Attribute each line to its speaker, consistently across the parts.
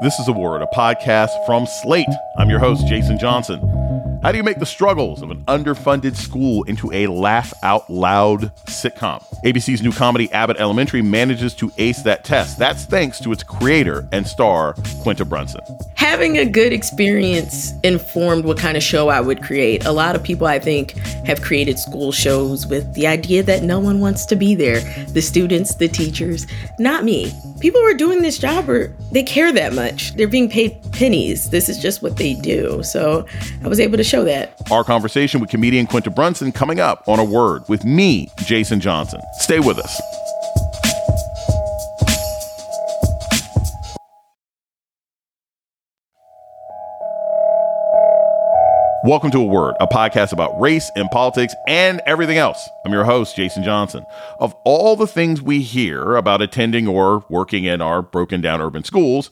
Speaker 1: This is a word, a podcast from Slate. I'm your host, Jason Johnson. How do you make the struggles of an underfunded school into a laugh out loud sitcom? ABC's new comedy, Abbott Elementary, manages to ace that test. That's thanks to its creator and star, Quinta Brunson.
Speaker 2: Having a good experience informed what kind of show I would create. A lot of people, I think, have created school shows with the idea that no one wants to be there the students, the teachers, not me. People who are doing this job are they care that much. They're being paid pennies. This is just what they do. So I was able to show that.
Speaker 1: Our conversation with comedian Quinta Brunson coming up on a word with me, Jason Johnson. Stay with us. Welcome to A Word, a podcast about race and politics and everything else. I'm your host, Jason Johnson. Of all the things we hear about attending or working in our broken down urban schools,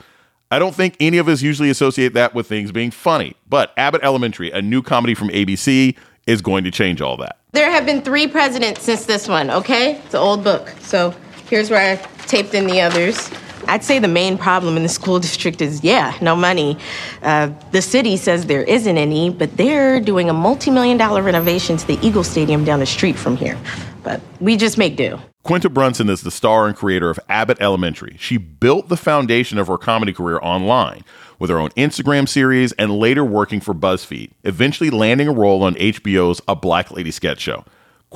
Speaker 1: I don't think any of us usually associate that with things being funny. But Abbott Elementary, a new comedy from ABC, is going to change all that.
Speaker 3: There have been three presidents since this one, okay? It's an old book. So here's where I taped in the others. I'd say the main problem in the school district is yeah, no money. Uh, the city says there isn't any, but they're doing a multi million dollar renovation to the Eagle Stadium down the street from here. But we just make do.
Speaker 1: Quinta Brunson is the star and creator of Abbott Elementary. She built the foundation of her comedy career online with her own Instagram series and later working for BuzzFeed, eventually landing a role on HBO's A Black Lady sketch show.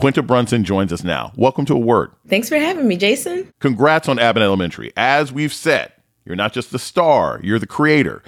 Speaker 1: Quinta Brunson joins us now. Welcome to A Word.
Speaker 2: Thanks for having me, Jason.
Speaker 1: Congrats on Abbott Elementary. As we've said, you're not just the star, you're the creator.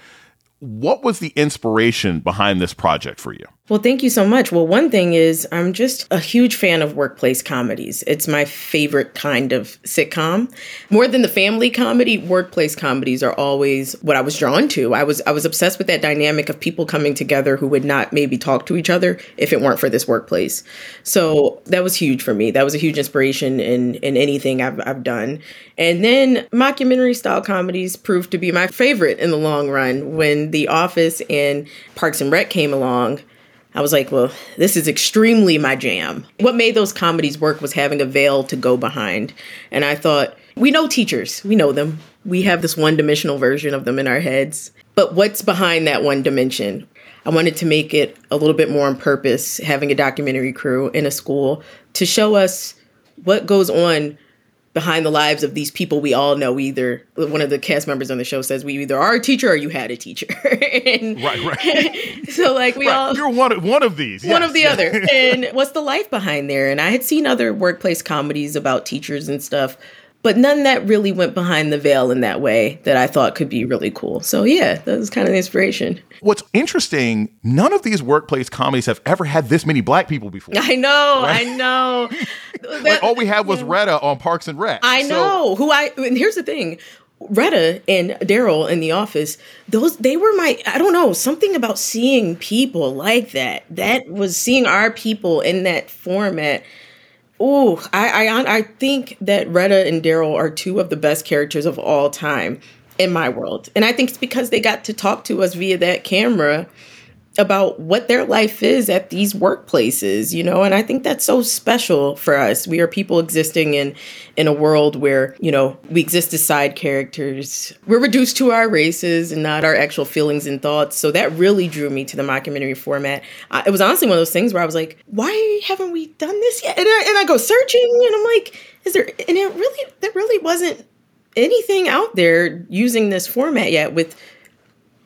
Speaker 1: What was the inspiration behind this project for you?
Speaker 2: Well, thank you so much. Well, one thing is, I'm just a huge fan of workplace comedies. It's my favorite kind of sitcom. More than the family comedy, workplace comedies are always what I was drawn to. I was I was obsessed with that dynamic of people coming together who would not maybe talk to each other if it weren't for this workplace. So that was huge for me. That was a huge inspiration in in anything I've I've done. And then mockumentary style comedies proved to be my favorite in the long run. When The Office and Parks and Rec came along, I was like, well, this is extremely my jam. What made those comedies work was having a veil to go behind. And I thought, we know teachers, we know them. We have this one dimensional version of them in our heads. But what's behind that one dimension? I wanted to make it a little bit more on purpose, having a documentary crew in a school to show us what goes on behind the lives of these people we all know either one of the cast members on the show says we either are a teacher or you had a teacher
Speaker 1: and right right
Speaker 2: so like we
Speaker 1: right.
Speaker 2: all
Speaker 1: you're one of one of these
Speaker 2: one yes. of the other and what's the life behind there and i had seen other workplace comedies about teachers and stuff but none that really went behind the veil in that way that I thought could be really cool. So yeah, that was kind of the inspiration.
Speaker 1: What's interesting, none of these workplace comedies have ever had this many black people before.
Speaker 2: I know, right? I know.
Speaker 1: like all we had was Retta on Parks and Rec.
Speaker 2: I know. So. Who I and here's the thing Retta and Daryl in the office, those they were my I don't know, something about seeing people like that. That was seeing our people in that format. Oh, I, I I think that Retta and Daryl are two of the best characters of all time in my world. And I think it's because they got to talk to us via that camera about what their life is at these workplaces, you know, and I think that's so special for us. We are people existing in in a world where, you know, we exist as side characters. We're reduced to our races and not our actual feelings and thoughts. So that really drew me to the mockumentary format. I, it was honestly one of those things where I was like, why haven't we done this yet? And I, and I go searching and I'm like, is there and it really there really wasn't anything out there using this format yet with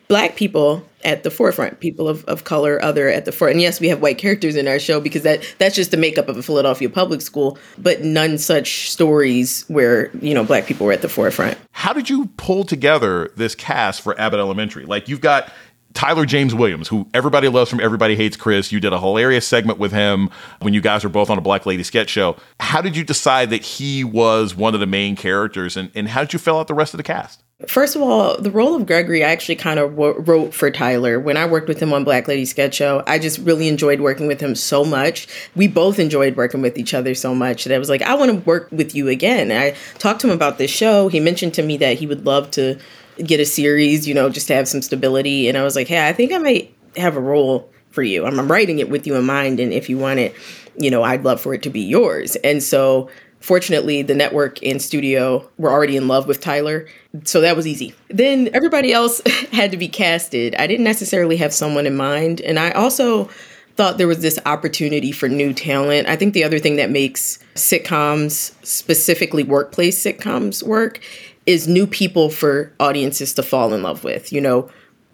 Speaker 2: black people at the forefront, people of, of color, other at the front. And yes, we have white characters in our show because that that's just the makeup of a Philadelphia public school, but none such stories where, you know, black people were at the forefront.
Speaker 1: How did you pull together this cast for Abbott Elementary? Like you've got Tyler James Williams, who everybody loves from Everybody Hates Chris. You did a hilarious segment with him when you guys were both on a Black Lady sketch show. How did you decide that he was one of the main characters and, and how did you fill out the rest of the cast?
Speaker 2: First of all, the role of Gregory, I actually kind of wrote for Tyler. When I worked with him on Black Lady Sketch Show, I just really enjoyed working with him so much. We both enjoyed working with each other so much that I was like, I want to work with you again. And I talked to him about this show. He mentioned to me that he would love to get a series, you know, just to have some stability. And I was like, hey, I think I might have a role for you. I'm writing it with you in mind. And if you want it, you know, I'd love for it to be yours. And so fortunately, the network and studio were already in love with Tyler. So that was easy. Then everybody else had to be casted. I didn't necessarily have someone in mind. And I also thought there was this opportunity for new talent. I think the other thing that makes sitcoms, specifically workplace sitcoms, work is new people for audiences to fall in love with. You know,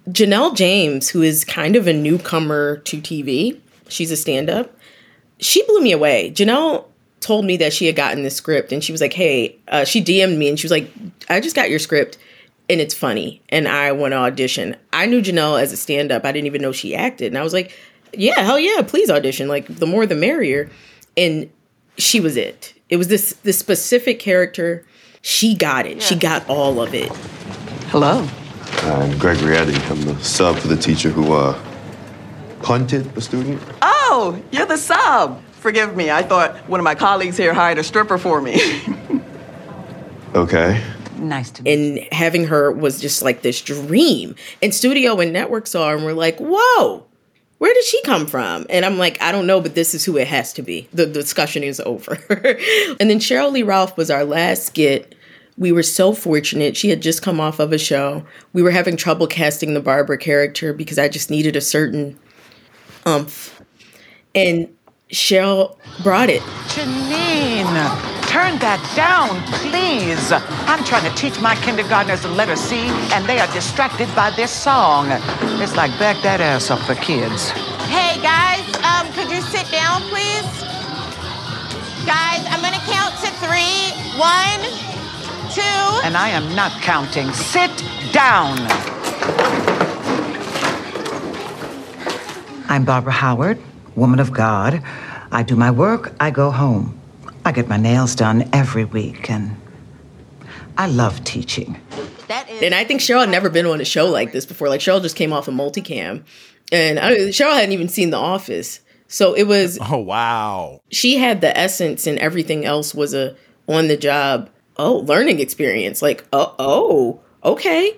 Speaker 2: Janelle James, who is kind of a newcomer to TV, she's a stand up. She blew me away. Janelle told me that she had gotten the script and she was like, hey, uh, she DM'd me and she was like, I just got your script and it's funny and I want to audition. I knew Janelle as a stand up. I didn't even know she acted. And I was like, yeah, hell yeah, please audition. Like the more the merrier. And she was it. It was this this specific character she got it. She got all of it.
Speaker 4: Hello.
Speaker 5: I'm Gregory Eddie. I'm the sub for the teacher who uh, punted the student.
Speaker 4: Oh, you're the sub. Forgive me. I thought one of my colleagues here hired a stripper for me.
Speaker 5: okay.
Speaker 4: Nice to meet
Speaker 2: And having her was just like this dream. And studio and network saw her and were like, whoa, where did she come from? And I'm like, I don't know, but this is who it has to be. The, discussion is over. and then Sheryl Lee Ralph was our last skit. We were so fortunate. She had just come off of a show. We were having trouble casting the Barbara character because I just needed a certain umph. And Sheryl brought it.
Speaker 6: Janine, turn that down, please. I'm trying to teach my kindergartners the letter C, and they are distracted by this song. It's like back that ass up for kids.
Speaker 3: Hey guys, um, could you sit down, please? Guys, I'm gonna count to three. One, two.
Speaker 6: And I am not counting. Sit down. I'm Barbara Howard, woman of God. I do my work, I go home. I get my nails done every week, and I love teaching.
Speaker 3: That is.
Speaker 2: And I think Sheryl had never been on a show like this before. Like Sheryl just came off a multicam, and I, Sheryl hadn't even seen The Office, so it was
Speaker 1: Oh, wow.
Speaker 2: she had the essence, and everything else was a on the job oh learning experience. Like oh oh okay.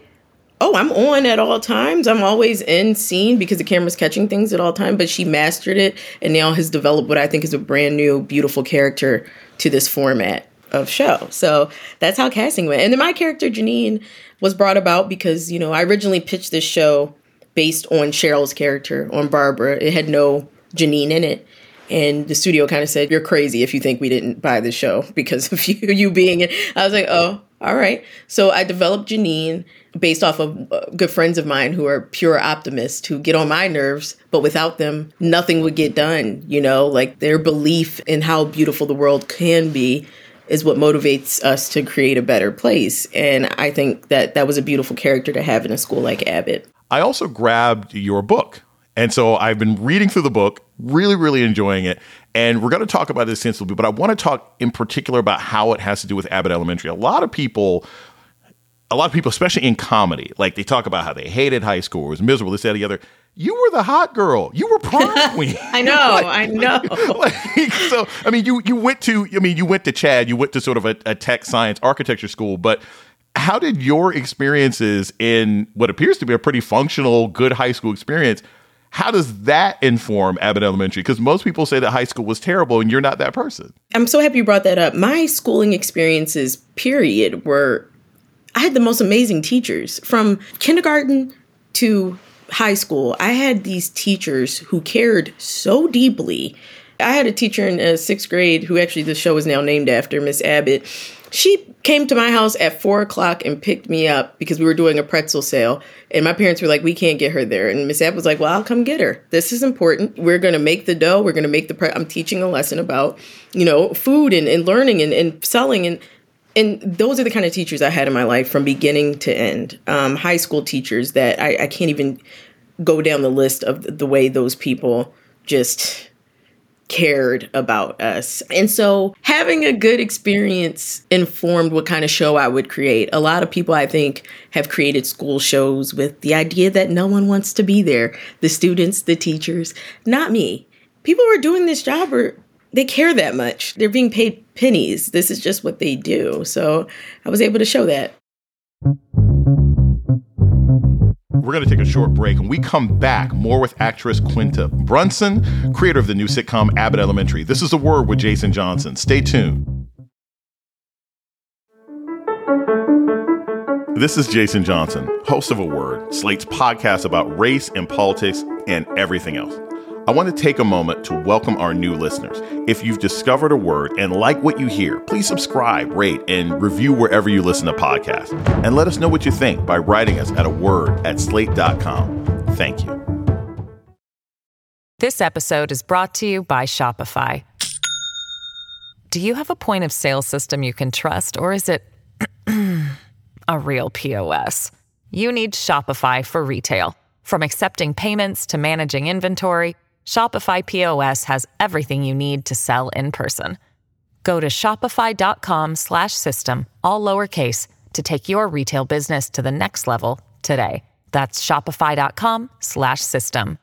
Speaker 2: Oh, I'm on at all times. I'm always in scene because the camera's catching things at all time. But she mastered it and now has developed what I think is a brand new, beautiful character to this format of show. So that's how casting went. And then my character Janine was brought about because you know I originally pitched this show based on Sheryl's character on Barbara. It had no Janine in it. And the studio kind of said, "You're crazy if you think we didn't buy the show because of you you being it." I was like, "Oh, all right." So I developed Janine based off of uh, good friends of mine who are pure optimists who get on my nerves, but without them, nothing would get done. You know, like their belief in how beautiful the world can be is what motivates us to create a better place. And I think that that was a beautiful character to have in a school like Abbott.
Speaker 1: I also grabbed your book. And so I've been reading through the book, really, really enjoying it. And we're going to talk about this sensibly, but I want to talk in particular about how it has to do with Abbott Elementary. A lot of people a lot of people, especially in comedy, like they talk about how they hated high school, it was miserable, this, that, the other. You were the hot girl. You were prom queen.
Speaker 2: I know, like, I know.
Speaker 1: Like, so, I mean, you you went to, I mean, you went to Chad, you went to sort of a, a tech science architecture school, but how did your experiences in what appears to be a pretty functional, good high school experience? How does that inform Abbott Elementary? Because most people say that high school was terrible, and you're not that person.
Speaker 2: I'm so happy you brought that up. My schooling experiences, period, were I had the most amazing teachers from kindergarten to high school. I had these teachers who cared so deeply. I had a teacher in uh, sixth grade who actually the show is now named after, Miss Abbott. She came to my house at four o'clock and picked me up because we were doing a pretzel sale. And my parents were like, we can't get her there. And Miss Abbott was like, well, I'll come get her. This is important. We're going to make the dough. We're going to make the, pre- I'm teaching a lesson about, you know, food and, and learning and, and selling. And and those are the kind of teachers I had in my life from beginning to end. Um, high school teachers that I, I, can't even go down the list of the way those people just cared about us. And so having a good experience informed what kind of show I would create. A lot of people, I think, have created school shows with the idea that no one wants to be there the students, the teachers, not me. People who are doing this job are they care that much. They're being paid pennies. This is just what they do. So I was able to show that.
Speaker 1: We're going to take a short break. and we come back, more with actress Quinta Brunson, creator of the new sitcom Abbott Elementary. This is a word with Jason Johnson. Stay tuned. This is Jason Johnson, host of A Word, Slate's podcast about race and politics and everything else. I want to take a moment to welcome our new listeners. If you've discovered a word and like what you hear, please subscribe, rate, and review wherever you listen to podcasts. And let us know what you think by writing us at a word at slate.com. Thank you.
Speaker 7: This episode is brought to you by Shopify. Do you have a point of sale system you can trust, or is it a real POS? You need Shopify for retail. From accepting payments to managing inventory, Shopify POS has everything you need to sell in person. Go to shopify.com/system all lowercase to take your retail business to the next level today. That's shopify.com/system.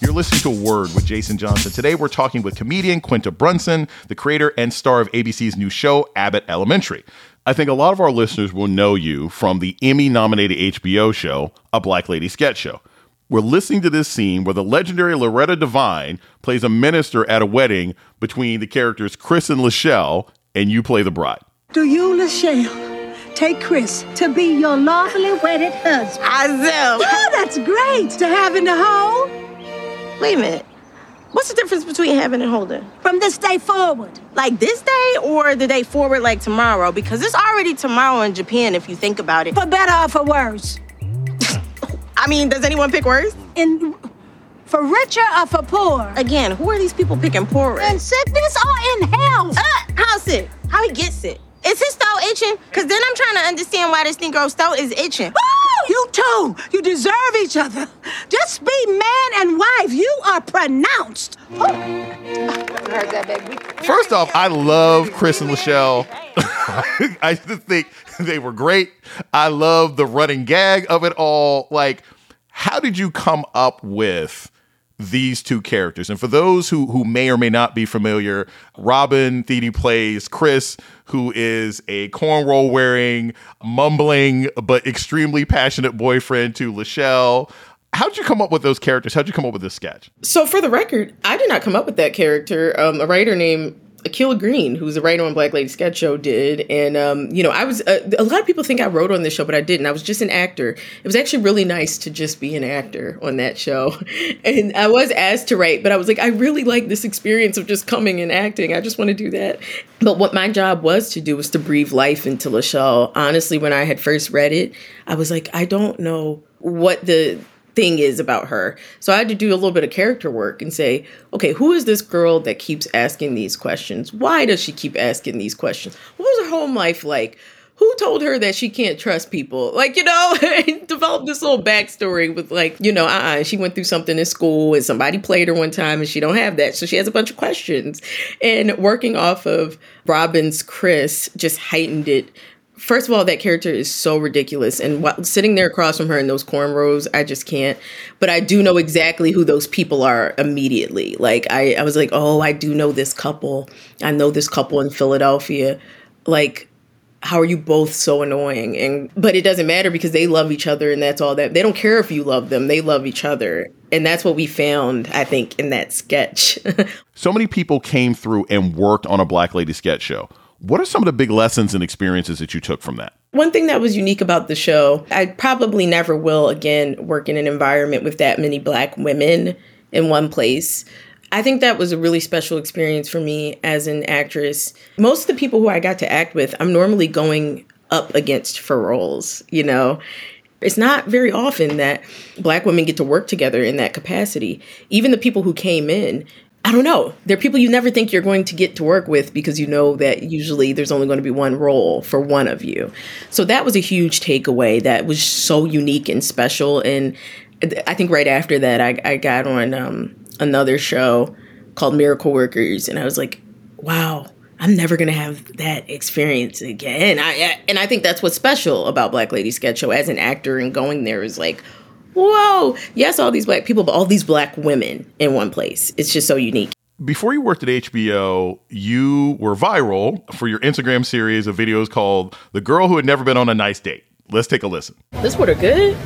Speaker 1: You're listening to Word with Jason Johnson. Today we're talking with comedian Quinta Brunson, the creator and star of ABC's new show Abbott Elementary. I think a lot of our listeners will know you from the Emmy nominated HBO show, A Black Lady Sketch Show. We're listening to this scene where the legendary Loretta Devine plays a minister at a wedding between the characters Chris and Lachelle, and you play the bride.
Speaker 8: Do you, Lachelle, take Chris to be your lawfully wedded husband?
Speaker 3: I do.
Speaker 8: Oh, that's great to have in the home.
Speaker 3: Wait a minute. What's the difference between having and holding?
Speaker 8: From this day forward.
Speaker 3: Like this day or the day forward, like tomorrow? Because it's already tomorrow in Japan if you think about it.
Speaker 8: For better or for worse?
Speaker 3: I mean, does anyone pick worse?
Speaker 8: In, for richer or for poor?
Speaker 3: Again, who are these people picking poor?
Speaker 8: In sickness or in health?
Speaker 3: Uh, how sick? How he gets sick? Is his throat itching? Because then I'm trying to understand why this Negro's throat is itching.
Speaker 8: Oh, you two, you deserve each other. Just be man and wife. You are pronounced. Oh.
Speaker 1: First off, I love Chris and Lachelle. I just think they were great. I love the running gag of it all. Like, how did you come up with these two characters? And for those who who may or may not be familiar, Robin Thede plays Chris, who is a cornrow wearing, mumbling but extremely passionate boyfriend to Lachelle. How'd you come up with those characters? How'd you come up with this sketch?
Speaker 2: So, for the record, I did not come up with that character. Um, a writer named Akil Green, who's a writer on Black Lady Sketch Show, did. And, um, you know, I was, uh, a lot of people think I wrote on this show, but I didn't. I was just an actor. It was actually really nice to just be an actor on that show. And I was asked to write, but I was like, I really like this experience of just coming and acting. I just want to do that. But what my job was to do was to breathe life into Lachelle. Honestly, when I had first read it, I was like, I don't know what the thing is about her. So I had to do a little bit of character work and say, okay, who is this girl that keeps asking these questions? Why does she keep asking these questions? What was her home life like? who told her that she can't trust people? Like, you know, develop this little backstory with like, you know, uh-uh, she went through something in school and somebody played her one time and she don't have that. So she has a bunch of questions. And working off of Robin's Chris just heightened it first of all, that character is so ridiculous. And while, sitting there across from her in those cornrows, I just can't. But I do know exactly who those people are immediately. Like, I, I was like, oh, I do know this couple. I know this couple in Philadelphia. Like, how are you both so annoying? And but it doesn't matter because they love each other and that's all that. They don't care if you love them. They love each other. And that's what we found, I think, in that sketch.
Speaker 1: so many people came through and worked on a Black Lady sketch show. What are some of the big lessons and experiences that you took from that?
Speaker 2: One thing that was unique about the show, I probably never will again work in an environment with that many black women in one place. I think that was a really special experience for me as an actress. Most of the people who I got to act with, I'm normally going up against for roles, you know. It's not very often that black women get to work together in that capacity. Even the people who came in, I don't know. They're people you never think you're going to get to work with because you know that usually there's only going to be one role for one of you. So that was a huge takeaway that was so unique and special. And I think right after that, I, I got on um, another show called Miracle Workers, and I was like, wow. I'm never gonna have that experience again. I, and I think that's what's special about Black Lady Sketch Show as an actor and going there is like, whoa, yes, all these black people, but all these black women in one place. It's just so unique.
Speaker 1: Before you worked at HBO, you were viral for your Instagram series of videos called The Girl Who Had Never Been on a Nice Date. Let's take a listen.
Speaker 2: This water good?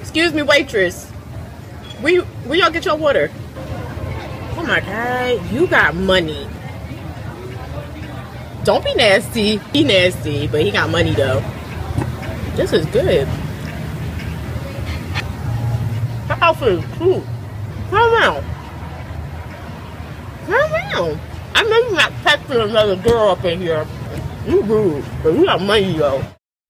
Speaker 2: Excuse me, waitress. Where, where y'all get your water? Oh my God, you got money. Don't be nasty. He nasty, but he got money though. This is good. Is cool. Come. Come. I know you're not pecking another girl up in here. You rude, but you got money though.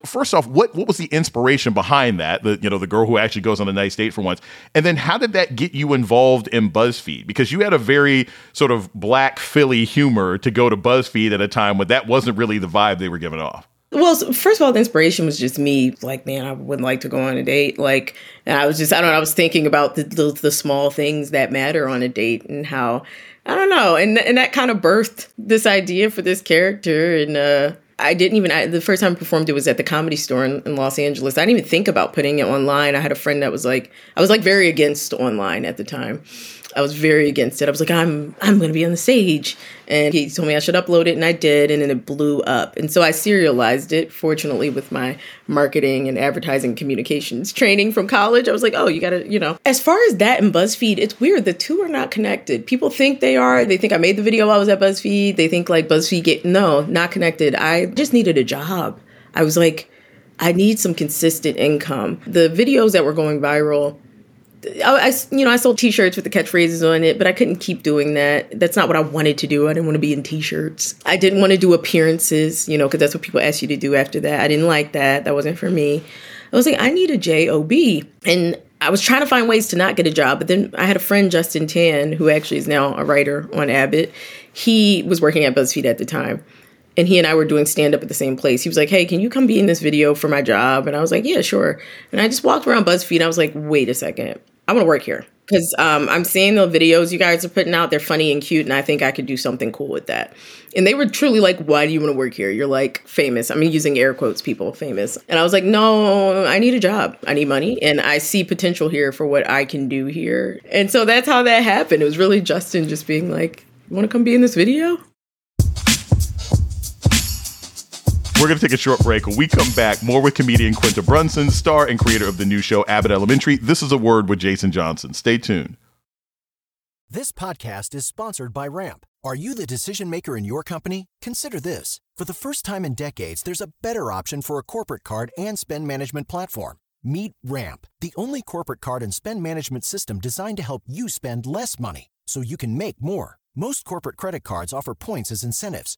Speaker 1: First off, what what was the inspiration behind that? The you know the girl who actually goes on a nice date for once, and then how did that get you involved in BuzzFeed? Because you had a very sort of black Philly humor to go to BuzzFeed at a time when that wasn't really the vibe they were giving off.
Speaker 2: Well, first of all, the inspiration was just me. Like, man, I wouldn't like to go on a date. Like, and I was just, I don't know, I was thinking about the, the, the small things that matter on a date and how, I don't know, and and that kind of birthed this idea for this character. And uh, I didn't even, I, the first time I performed it was at the comedy store in, in Los Angeles. I didn't even think about putting it online. I had a friend that was like, I was like very against online at the time. I was very against it. I was like, I'm I'm gonna be on the stage. And he told me I should upload it and I did, and then it blew up. And so I serialized it, fortunately, with my marketing and advertising communications training from college. I was like, oh, you gotta, you know. As far as that and BuzzFeed, it's weird. The two are not connected. People think they are. They think I made the video while I was at BuzzFeed. They think like BuzzFeed get no, not connected. I just needed a job. I was like, I need some consistent income. The videos that were going viral I, you know, I sold T-shirts with the catchphrases on it, but I couldn't keep doing that. That's not what I wanted to do. I didn't want to be in T-shirts. I didn't want to do appearances, you know, because that's what people ask you to do after that. I didn't like that. That wasn't for me. I was like, I need a job, and I was trying to find ways to not get a job. But then I had a friend, Justin Tan, who actually is now a writer on Abbott. He was working at BuzzFeed at the time. And he and I were doing stand up at the same place. He was like, Hey, can you come be in this video for my job? And I was like, Yeah, sure. And I just walked around BuzzFeed. and I was like, Wait a second I want to work here because um, I'm seeing the videos you guys are putting out. They're funny and cute, and I think I could do something cool with that. And they were truly like, "Why do you want to work here? You're like famous." I mean, using air quotes, people famous. And I was like, "No, I need a job. I need money, and I see potential here for what I can do here." And so that's how that happened. It was really Justin just being like, "You want to come be in this video?"
Speaker 1: We're going to take a short break. When we come back, more with comedian Quinta Brunson, star and creator of the new show Abbott Elementary. This is a word with Jason Johnson. Stay tuned.
Speaker 9: This podcast is sponsored by Ramp. Are you the decision maker in your company? Consider this. For the first time in decades, there's a better option for a corporate card and spend management platform. Meet Ramp, the only corporate card and spend management system designed to help you spend less money so you can make more. Most corporate credit cards offer points as incentives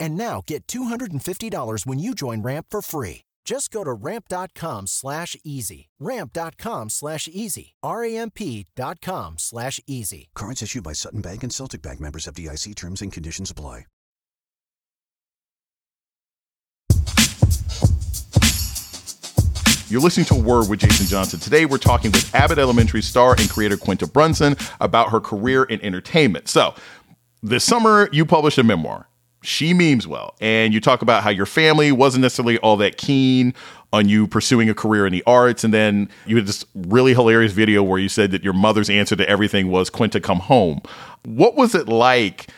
Speaker 9: And now get $250 when you join Ramp for free. Just go to ramp.com slash easy. Ramp.com slash easy. R-A-M-P.com slash easy.
Speaker 10: Cards issued by Sutton Bank and Celtic Bank members FDIC terms and conditions apply.
Speaker 1: You're listening to Word with Jason Johnson. Today, we're talking with Abbott Elementary star and creator Quinta Brunson about her career in entertainment. So, this summer, you published a memoir, She Memes Well, and you talk about how your family wasn't necessarily all that keen on you pursuing a career in the arts. And then you had this really hilarious video where you said that your mother's answer to everything was Quinta, come home. What was it like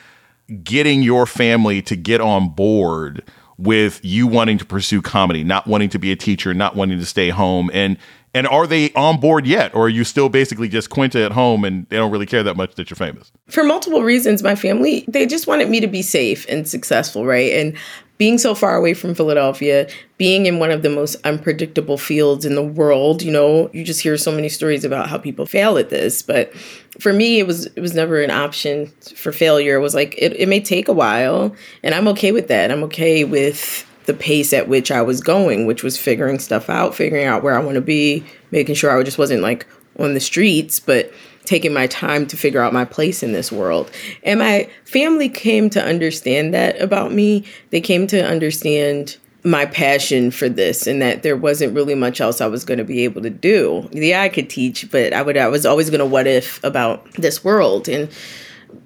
Speaker 1: getting your family to get on board? with you wanting to pursue comedy, not wanting to be a teacher, not wanting to stay home, and and are they on board yet, or are you still basically just Quinta at home and they don't really care that much that you're famous?
Speaker 2: For multiple reasons, my family they just wanted me to be safe and successful, right? And being so far away from Philadelphia, being in one of the most unpredictable fields in the world, you know, you just hear so many stories about how people fail at this. But for me, it was it was never an option for failure. It was like it, it may take a while, and I'm okay with that. I'm okay with the pace at which I was going, which was figuring stuff out, figuring out where I want to be, making sure I just wasn't like on the streets, but taking my time to figure out my place in this world. And my family came to understand that about me. They came to understand my passion for this and that there wasn't really much else I was going to be able to do. Yeah, I could teach, but I would I was always going to what if about this world and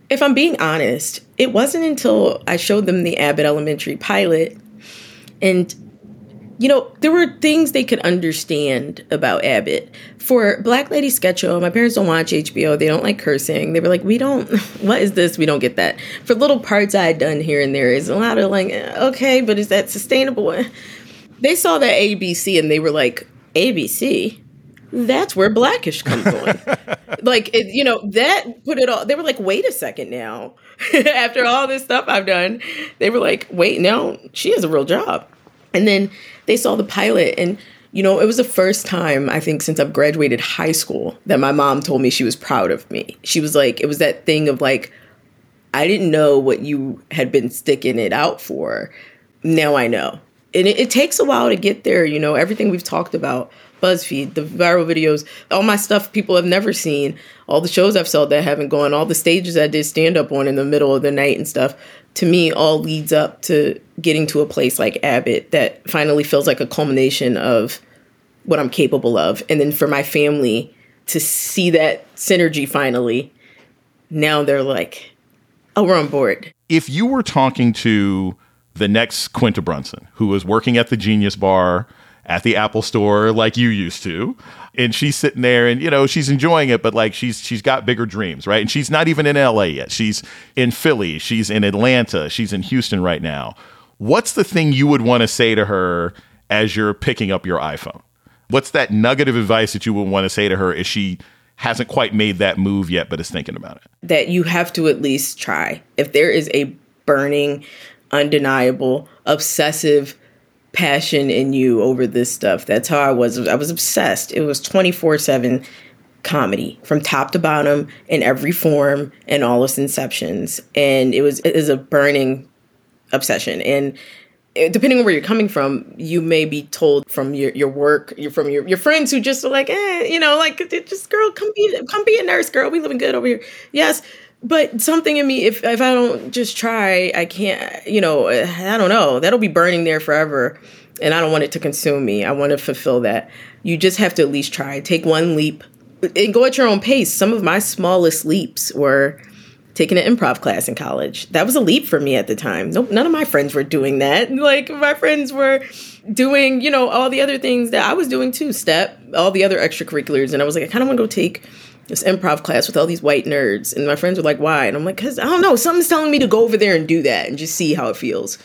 Speaker 2: if I'm being honest, it wasn't until I showed them the Abbott Elementary pilot and you know, there were things they could understand about Abbott. For Black Lady Sketch Show, my parents don't watch HBO. They don't like cursing. They were like, we don't, what is this? We don't get that. For little parts I had done here and there is a lot of like, eh, okay, but is that sustainable? They saw that ABC and they were like, ABC? That's where Blackish comes on. like, it, you know, that put it all, they were like, wait a second now. After all this stuff I've done, they were like, wait, no, she has a real job. And then they saw the pilot and you know, it was the first time I think since I've graduated high school that my mom told me she was proud of me. She was like, it was that thing of like, I didn't know what you had been sticking it out for. Now I know. And it, it takes a while to get there, you know, everything we've talked about BuzzFeed, the viral videos, all my stuff people have never seen, all the shows I've sold that haven't gone, all the stages I did stand up on in the middle of the night and stuff to me all leads up to getting to a place like Abbott that finally feels like a culmination of what I'm capable of. And then for my family to see that synergy finally, now they're like, oh, we're on board.
Speaker 1: If you were talking to the next Quinta Brunson, who was working at the Genius Bar at the Apple store like you used to, and she's sitting there and you know she's enjoying it but like she's she's got bigger dreams right? And she's not even in LA yet. She's in Philly. She's in Atlanta. She's in Houston right now. What's the thing you would want to say to her as you're picking up your iPhone? What's that nugget of advice that you would want to say to her if she hasn't quite made that move yet but is thinking about it?
Speaker 2: That you have to at least try. If there is a burning undeniable obsessive passion in you over this stuff. That's how I was. I was obsessed. It was 24 7 comedy from top to bottom in every form and all its inceptions. And it was, it is a burning obsession. And depending on where you're coming from, you may be told from your, your work, from your, your friends who just are like, eh, you know, like just girl, come be come be a nurse, girl. We living good over here. Yes, but something in me if if i don't just try i can't you know i don't know. That'll be burning there forever. And i don't want it to consume me. I want to fulfill that. You just have to at least try. Take one leap. And go at your own pace. Some of my smallest leaps were taking an improv class in college. That was a leap for me at the time. No, none of my friends were doing that. Like my friends were doing you know all the other things that i was doing too step all the other extracurriculars and i was like i kind of want to go take this improv class with all these white nerds. And my friends were like, why? And I'm like, because I don't know, something's telling me to go over there and do that and just see how it feels.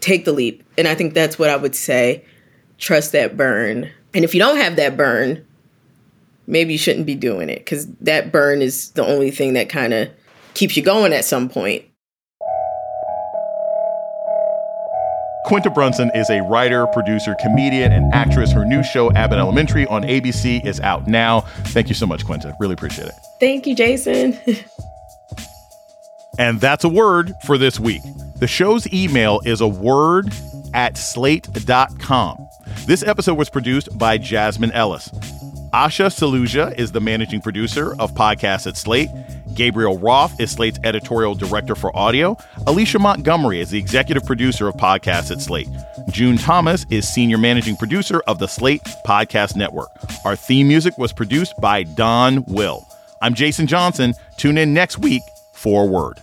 Speaker 2: Take the leap. And I think that's what I would say. Trust that burn. And if you don't have that burn, maybe you shouldn't be doing it because that burn is the only thing that kind of keeps you going at some point.
Speaker 1: Quinta Brunson is a writer, producer, comedian, and actress. Her new show, Abbott Elementary, on ABC is out now. Thank you so much, Quinta. Really appreciate it.
Speaker 2: Thank you, Jason.
Speaker 1: and that's a word for this week. The show's email is a word at slate.com. This episode was produced by Jasmine Ellis. Asha Saluja is the managing producer of podcasts at Slate. Gabriel Roth is Slate's editorial director for audio. Alicia Montgomery is the executive producer of podcasts at Slate. June Thomas is senior managing producer of the Slate Podcast Network. Our theme music was produced by Don Will. I'm Jason Johnson. Tune in next week for Word.